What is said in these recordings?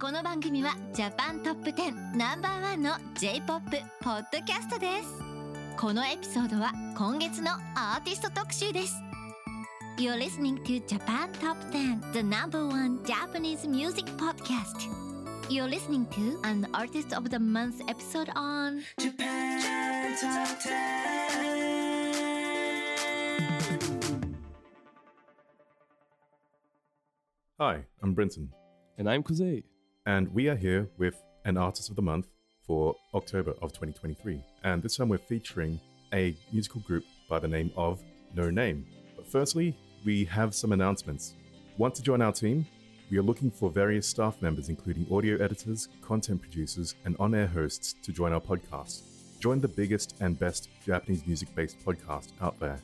この番組はジャパントップ10ナンバーワンの J-POP ポッドキャストですこのエピソードは今月のアーティスト特集です You're listening to Japan Top 10 the number one Japanese music podcast You're listening to an Artist of the Month episode on Japan Top 10. Hi, I'm Brinton, And I'm Kuzei. And we are here with an Artist of the Month for October of 2023. And this time we're featuring a musical group by the name of No Name. But firstly, we have some announcements. Want to join our team? We are looking for various staff members, including audio editors, content producers, and on air hosts, to join our podcast. Join the biggest and best Japanese music based podcast out there.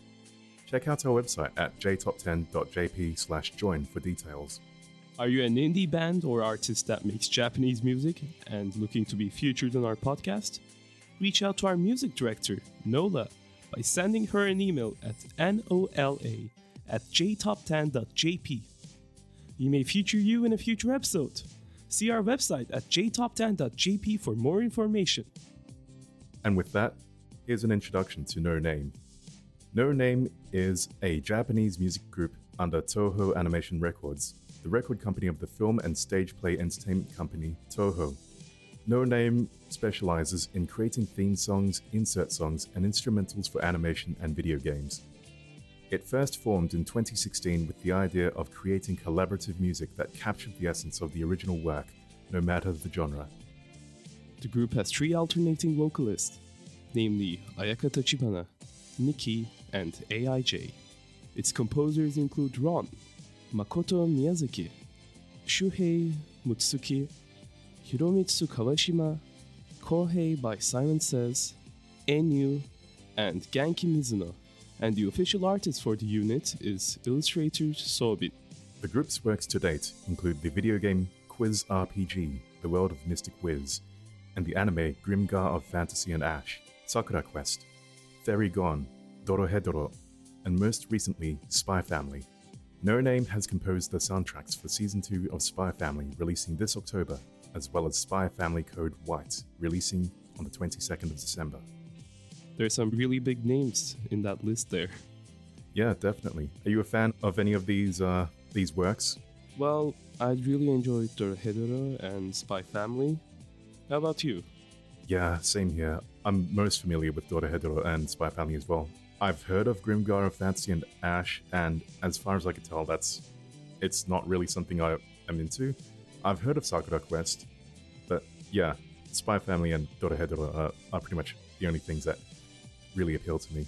Check out our website at jtop10.jp slash join for details. Are you an indie band or artist that makes Japanese music and looking to be featured on our podcast? Reach out to our music director, Nola, by sending her an email at nola at jtop10.jp. We may feature you in a future episode. See our website at jtop10.jp for more information. And with that, here's an introduction to No Name. No Name is a Japanese music group under Toho Animation Records, the record company of the film and stage play entertainment company Toho. No Name specializes in creating theme songs, insert songs, and instrumentals for animation and video games. It first formed in 2016 with the idea of creating collaborative music that captured the essence of the original work, no matter the genre. The group has three alternating vocalists, namely Ayaka Tachibana, Nikki, and AIJ. Its composers include Ron, Makoto Miyazaki, Shuhei Mutsuki, Hiromitsu Kawashima, Kohei by Simon Says, Enyu, and Genki Mizuno, and the official artist for the unit is illustrator Sobit. The group's works to date include the video game Quiz RPG, The World of Mystic Wiz, and the anime Grimgar of Fantasy and Ash, Sakura Quest, Fairy Gone, Dorohedoro, and most recently, Spy Family. No Name has composed the soundtracks for Season 2 of Spy Family, releasing this October, as well as Spy Family Code White, releasing on the 22nd of December. There's some really big names in that list there. Yeah, definitely. Are you a fan of any of these uh, these works? Well, I really enjoyed Dorohedoro and Spy Family. How about you? Yeah, same here. I'm most familiar with Dorohedoro and Spy Family as well. I've heard of Grimgar of Fantasy and Ash, and as far as I can tell, that's it's not really something I am into. I've heard of Sakura Quest, but yeah, Spy Family and Dorohedoro are, are pretty much the only things that really appeal to me.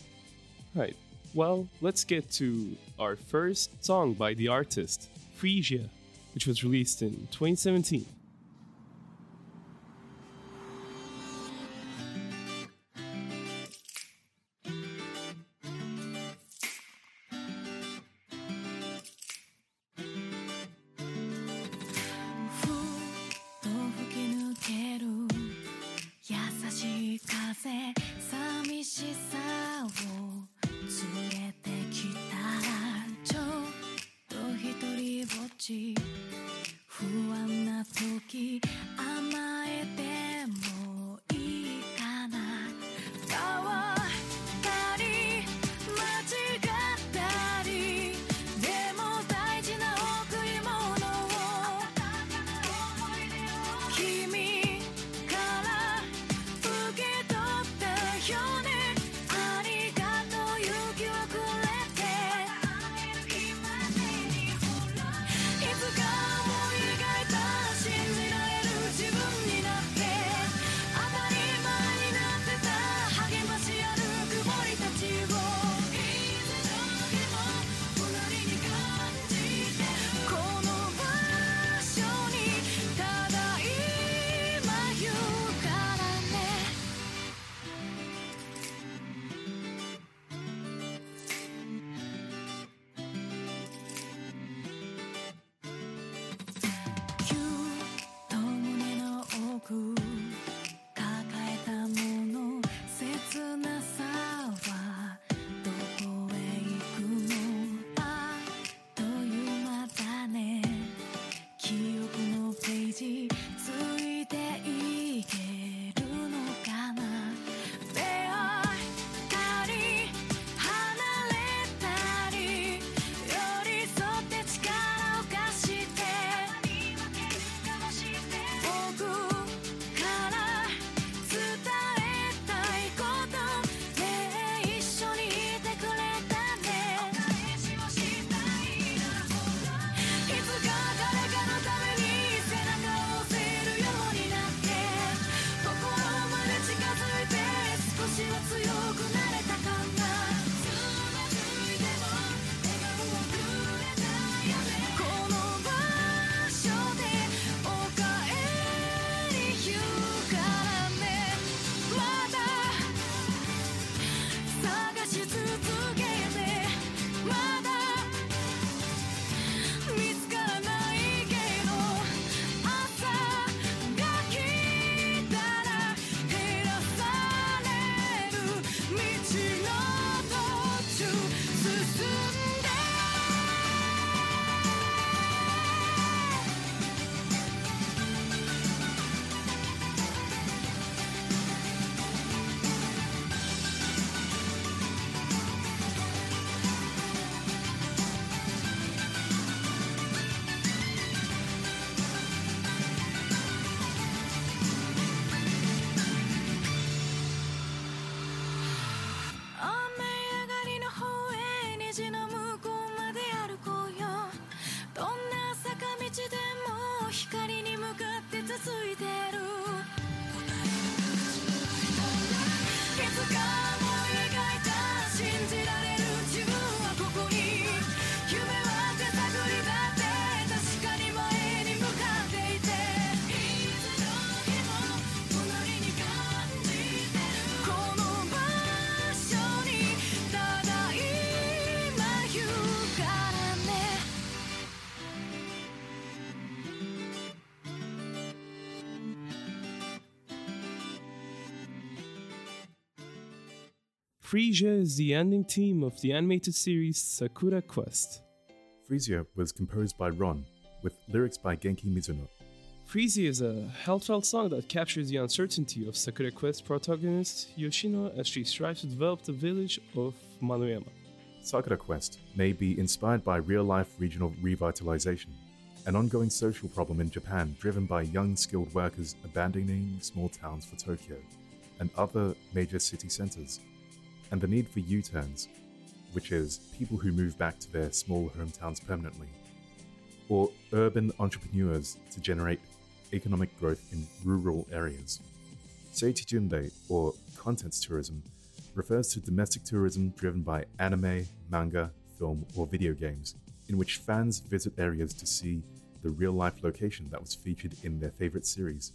Right. Well, let's get to our first song by the artist, Freesia, which was released in 2017. Freesia is the ending theme of the animated series Sakura Quest. Freesia was composed by Ron, with lyrics by Genki Mizuno. Freesia is a heartfelt song that captures the uncertainty of Sakura Quest protagonist Yoshino as she strives to develop the village of Manoyama. Sakura Quest may be inspired by real life regional revitalization, an ongoing social problem in Japan driven by young skilled workers abandoning small towns for Tokyo and other major city centers, and the need for U turns, which is people who move back to their small hometowns permanently, or urban entrepreneurs to generate economic growth in rural areas. Seichi Junrei, or contents tourism, refers to domestic tourism driven by anime, manga, film, or video games, in which fans visit areas to see the real life location that was featured in their favorite series.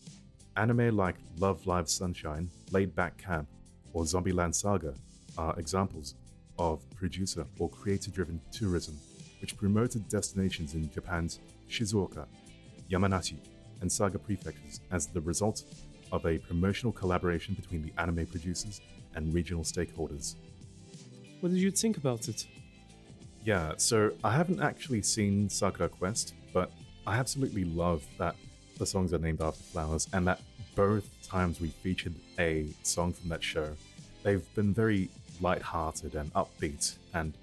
Anime like Love Live Sunshine, Laid Back Camp, or Zombieland Saga are examples of producer or creator driven tourism, which promoted destinations in Japan's Shizuoka, Yamanashi, and Saga prefectures as the result of a promotional collaboration between the anime producers and regional stakeholders. What did you think about it? Yeah, so I haven't actually seen Sakura Quest, but I absolutely love that the songs are named after flowers and that both times we featured a song from that show, they've been very light-hearted and upbeat. And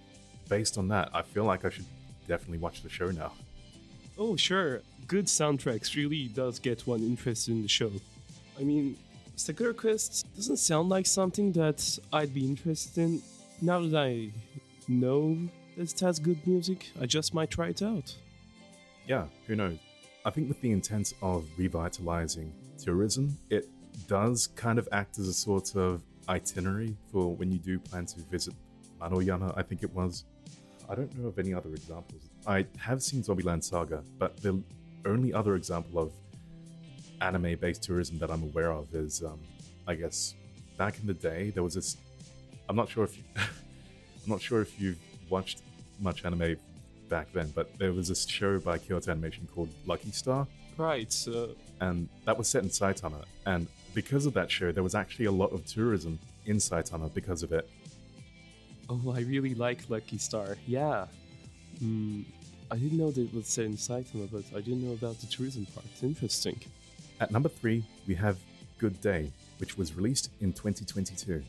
based on that, I feel like I should definitely watch the show now. Oh, sure. Good soundtracks really does get one interested in the show. I mean, Sakura Quest doesn't sound like something that I'd be interested in. Now that I know that it has good music, I just might try it out. Yeah, who knows? I think with the intent of revitalizing tourism, it does kind of act as a sort of itinerary for when you do plan to visit Manoyama, I think it was. I don't know of any other examples. I have seen Zombieland Saga, but the only other example of anime based tourism that I'm aware of is, um, I guess, back in the day, there was this. I'm not sure if you, I'm not sure if you've watched much anime back then, but there was this show by Kyoto Animation called Lucky Star, Right, uh, and that was set in Saitama. And because of that show, there was actually a lot of tourism in Saitama because of it. oh, I really like Lucky Star. Yeah. Mm, I didn't know that it was set in Saitama, but I didn't know about the tourism part. Interesting. At number three, we have Good Day, which was released in 2022.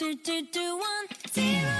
Two, two, two, one, zero.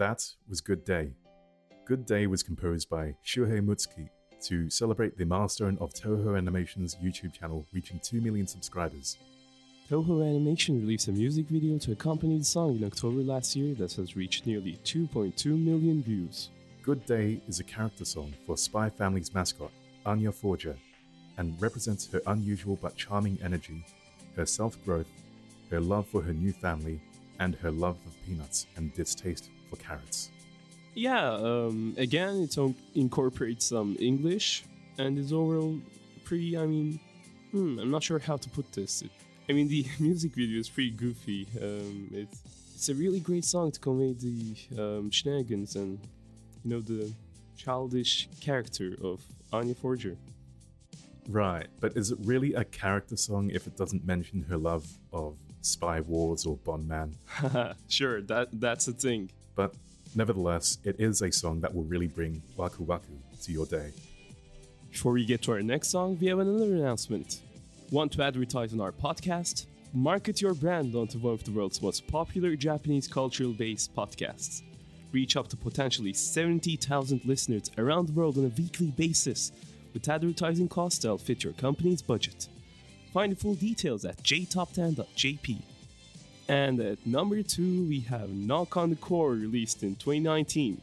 That was Good Day. Good Day was composed by Shuhei Mutsuki to celebrate the milestone of Toho Animation's YouTube channel reaching 2 million subscribers. Toho Animation released a music video to accompany the song in October last year that has reached nearly 2.2 million views. Good Day is a character song for Spy Family's mascot, Anya Forger, and represents her unusual but charming energy, her self growth, her love for her new family, and her love of peanuts and distaste for carrots. Yeah, um, again, it incorporates some English and is overall pretty. I mean, hmm, I'm not sure how to put this. It, I mean, the music video is pretty goofy. Um, it's it's a really great song to convey the um, shenanigans and you know the childish character of Anya Forger. Right, but is it really a character song if it doesn't mention her love of Spy Wars or Bond Man? sure, that that's a thing. But nevertheless, it is a song that will really bring Waku Waku to your day. Before we get to our next song, we have another announcement. Want to advertise on our podcast? Market your brand onto one of the world's most popular Japanese cultural based podcasts. Reach up to potentially 70,000 listeners around the world on a weekly basis with advertising costs that'll fit your company's budget. Find the full details at jtop10.jp. And at number two, we have Knock on the Core released in 2019.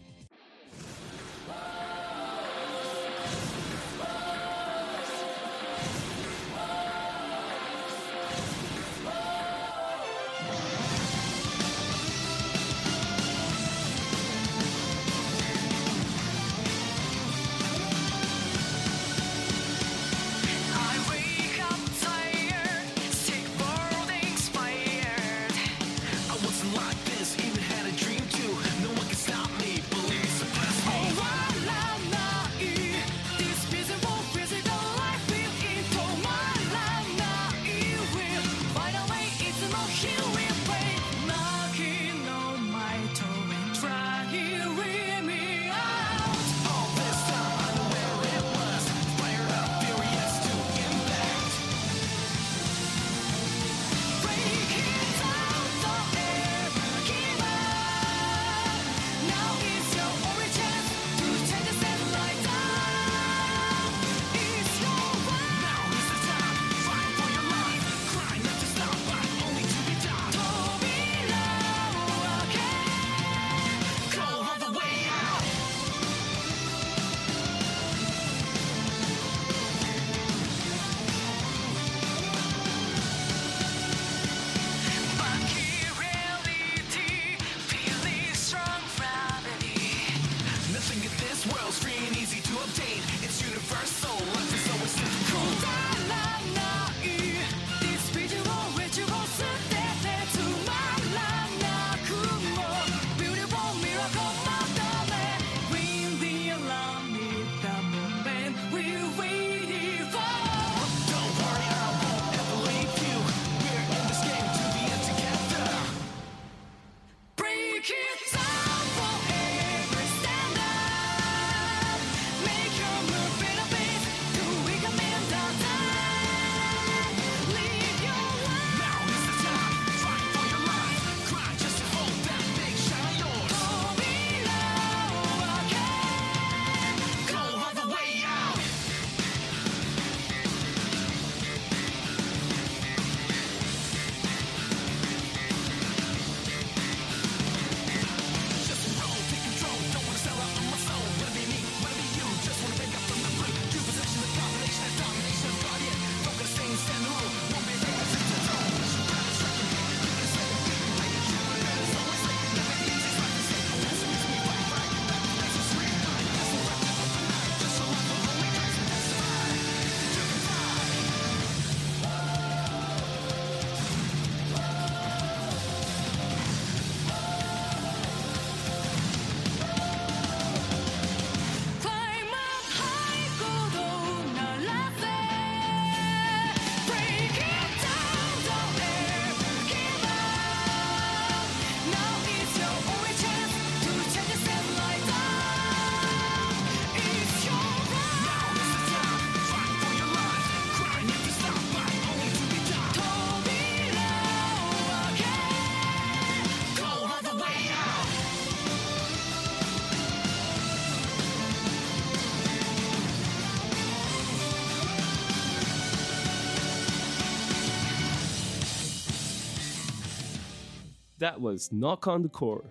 That was Knock on the Core.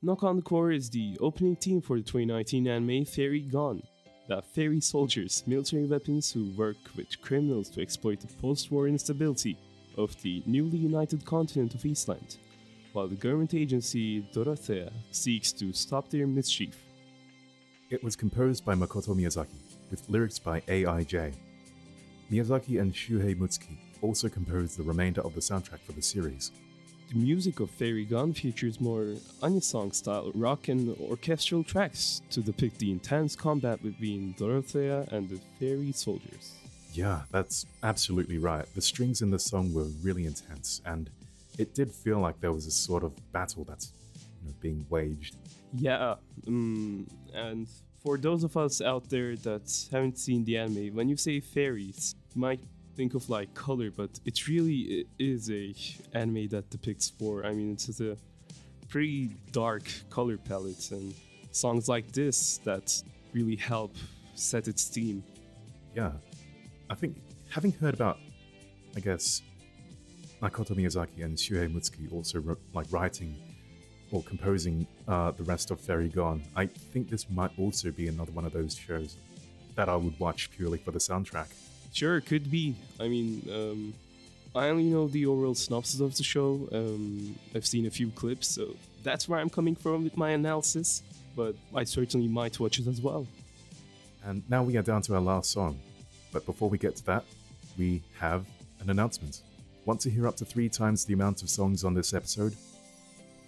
Knock on the Core is the opening theme for the 2019 anime Fairy Gone. The fairy soldiers, military weapons who work with criminals to exploit the post war instability of the newly united continent of Eastland, while the government agency Dorothea seeks to stop their mischief. It was composed by Makoto Miyazaki, with lyrics by AIJ. Miyazaki and Shuhei Mutsuki also composed the remainder of the soundtrack for the series. The music of Fairy Gone features more anisong style rock and orchestral tracks to depict the intense combat between Dorothea and the fairy soldiers. Yeah, that's absolutely right. The strings in the song were really intense, and it did feel like there was a sort of battle that's you know, being waged. Yeah, um, and for those of us out there that haven't seen the anime, when you say fairies, might think of like color, but it really is a anime that depicts war. I mean, it's a pretty dark color palette, and songs like this that really help set its theme. Yeah, I think having heard about, I guess, Makoto Miyazaki and Shuhei Mutsuki also wrote, like writing or composing uh, the rest of Fairy Gone, I think this might also be another one of those shows that I would watch purely for the soundtrack. Sure, could be. I mean, um, I only know the overall synopsis of the show. Um, I've seen a few clips, so that's where I'm coming from with my analysis. But I certainly might watch it as well. And now we are down to our last song. But before we get to that, we have an announcement. Want to hear up to three times the amount of songs on this episode?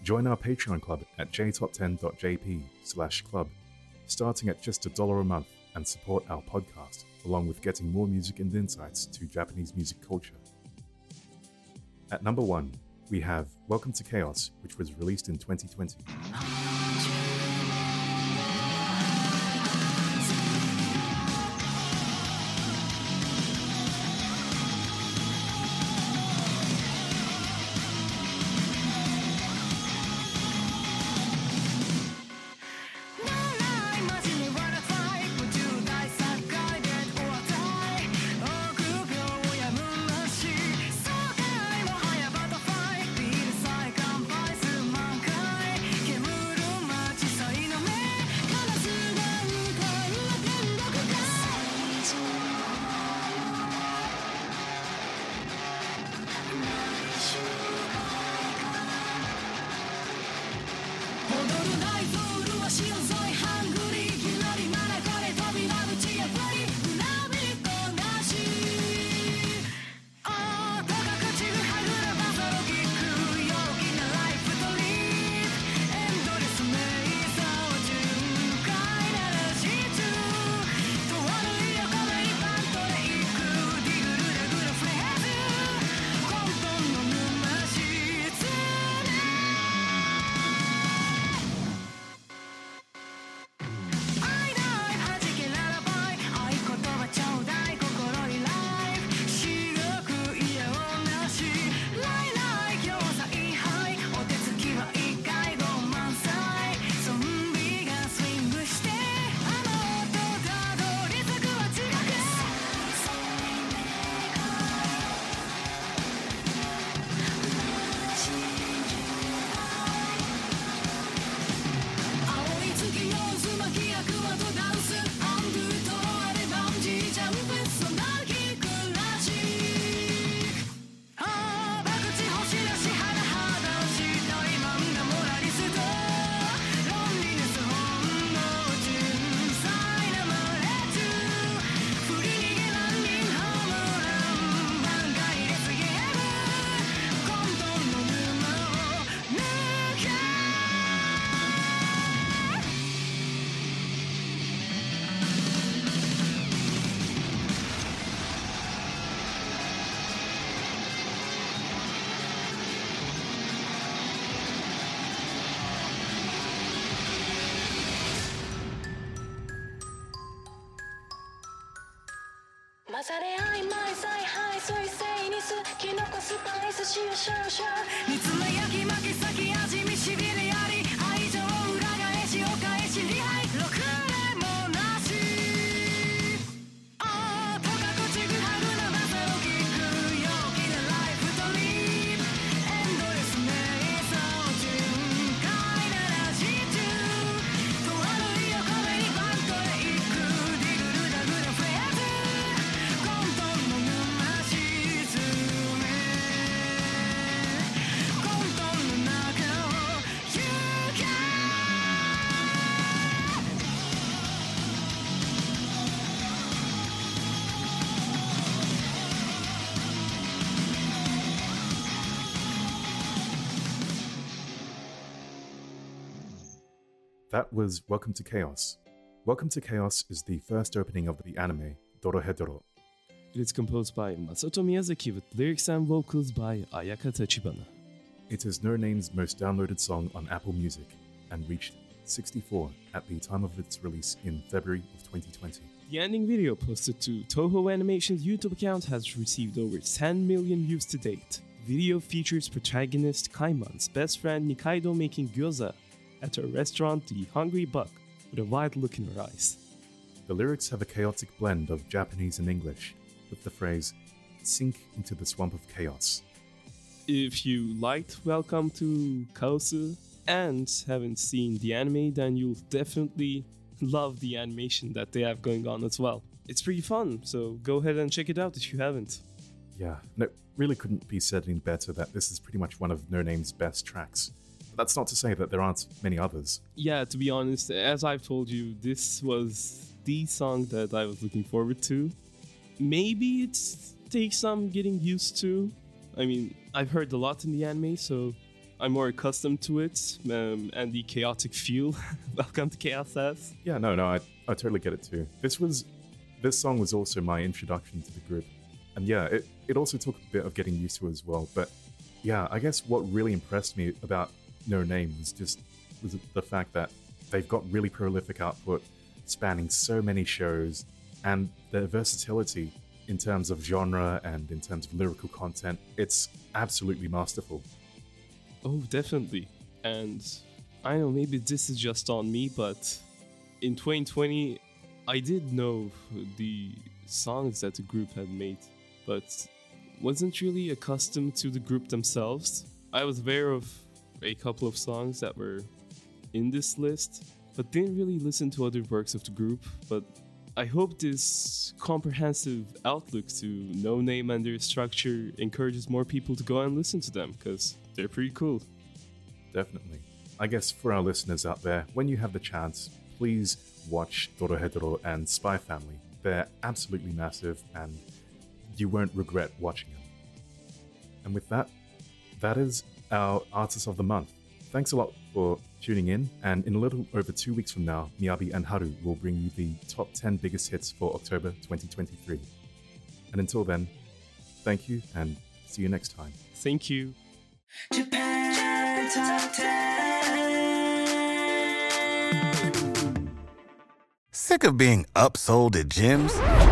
Join our Patreon club at jtop10.jp slash club, starting at just a dollar a month, and support our podcast along with getting more music and insights to Japanese music culture. At number one, we have Welcome to Chaos, which was released in 2020. され合い毎際ハ水性にスキノコスパイス塩少々煮詰め焼き巻き That was Welcome to Chaos. Welcome to Chaos is the first opening of the anime Dorohedoro. It is composed by Masato Miyazaki with lyrics and vocals by Ayaka Tachibana. It is No Name's most downloaded song on Apple Music and reached 64 at the time of its release in February of 2020. The ending video posted to Toho Animation's YouTube account has received over 10 million views to date. The video features protagonist Caiman's best friend Nikaido making gyoza at her restaurant The Hungry Bug with a wide look in her eyes. The lyrics have a chaotic blend of Japanese and English, with the phrase, sink into the swamp of chaos. If you liked Welcome to Kaosu and haven't seen the anime, then you'll definitely love the animation that they have going on as well. It's pretty fun, so go ahead and check it out if you haven't. Yeah, no, really couldn't be said any better that this is pretty much one of No Name's best tracks. That's not to say that there aren't many others. Yeah, to be honest, as I've told you, this was the song that I was looking forward to. Maybe it takes some getting used to. I mean, I've heard a lot in the anime, so I'm more accustomed to it um, and the chaotic feel. Welcome to Chaos. Yeah, no, no, I, I totally get it too. This was, this song was also my introduction to the group, and yeah, it, it also took a bit of getting used to as well. But yeah, I guess what really impressed me about No Name was just was the fact that they've got really prolific output, spanning so many shows, and their versatility in terms of genre and in terms of lyrical content. It's absolutely masterful. Oh, definitely. And I know maybe this is just on me, but in 2020, I did know the songs that the group had made, but wasn't really accustomed to the group themselves. I was aware of a couple of songs that were in this list, but didn't really listen to other works of the group. But I hope this comprehensive outlook to No Name and their structure encourages more people to go and listen to them because they're pretty cool. Definitely. I guess for our listeners out there, when you have the chance, please watch Dorohedoro and Spy Family. They're absolutely massive and you won't regret watching them. And with that, that is our Artist of the Month. Thanks a lot for tuning in, and in a little over two weeks from now, Miyabi and Haru will bring you the top 10 biggest hits for October 2023. And until then, thank you and see you next time. Thank you. Japan Top 10. Sick of being upsold at gyms?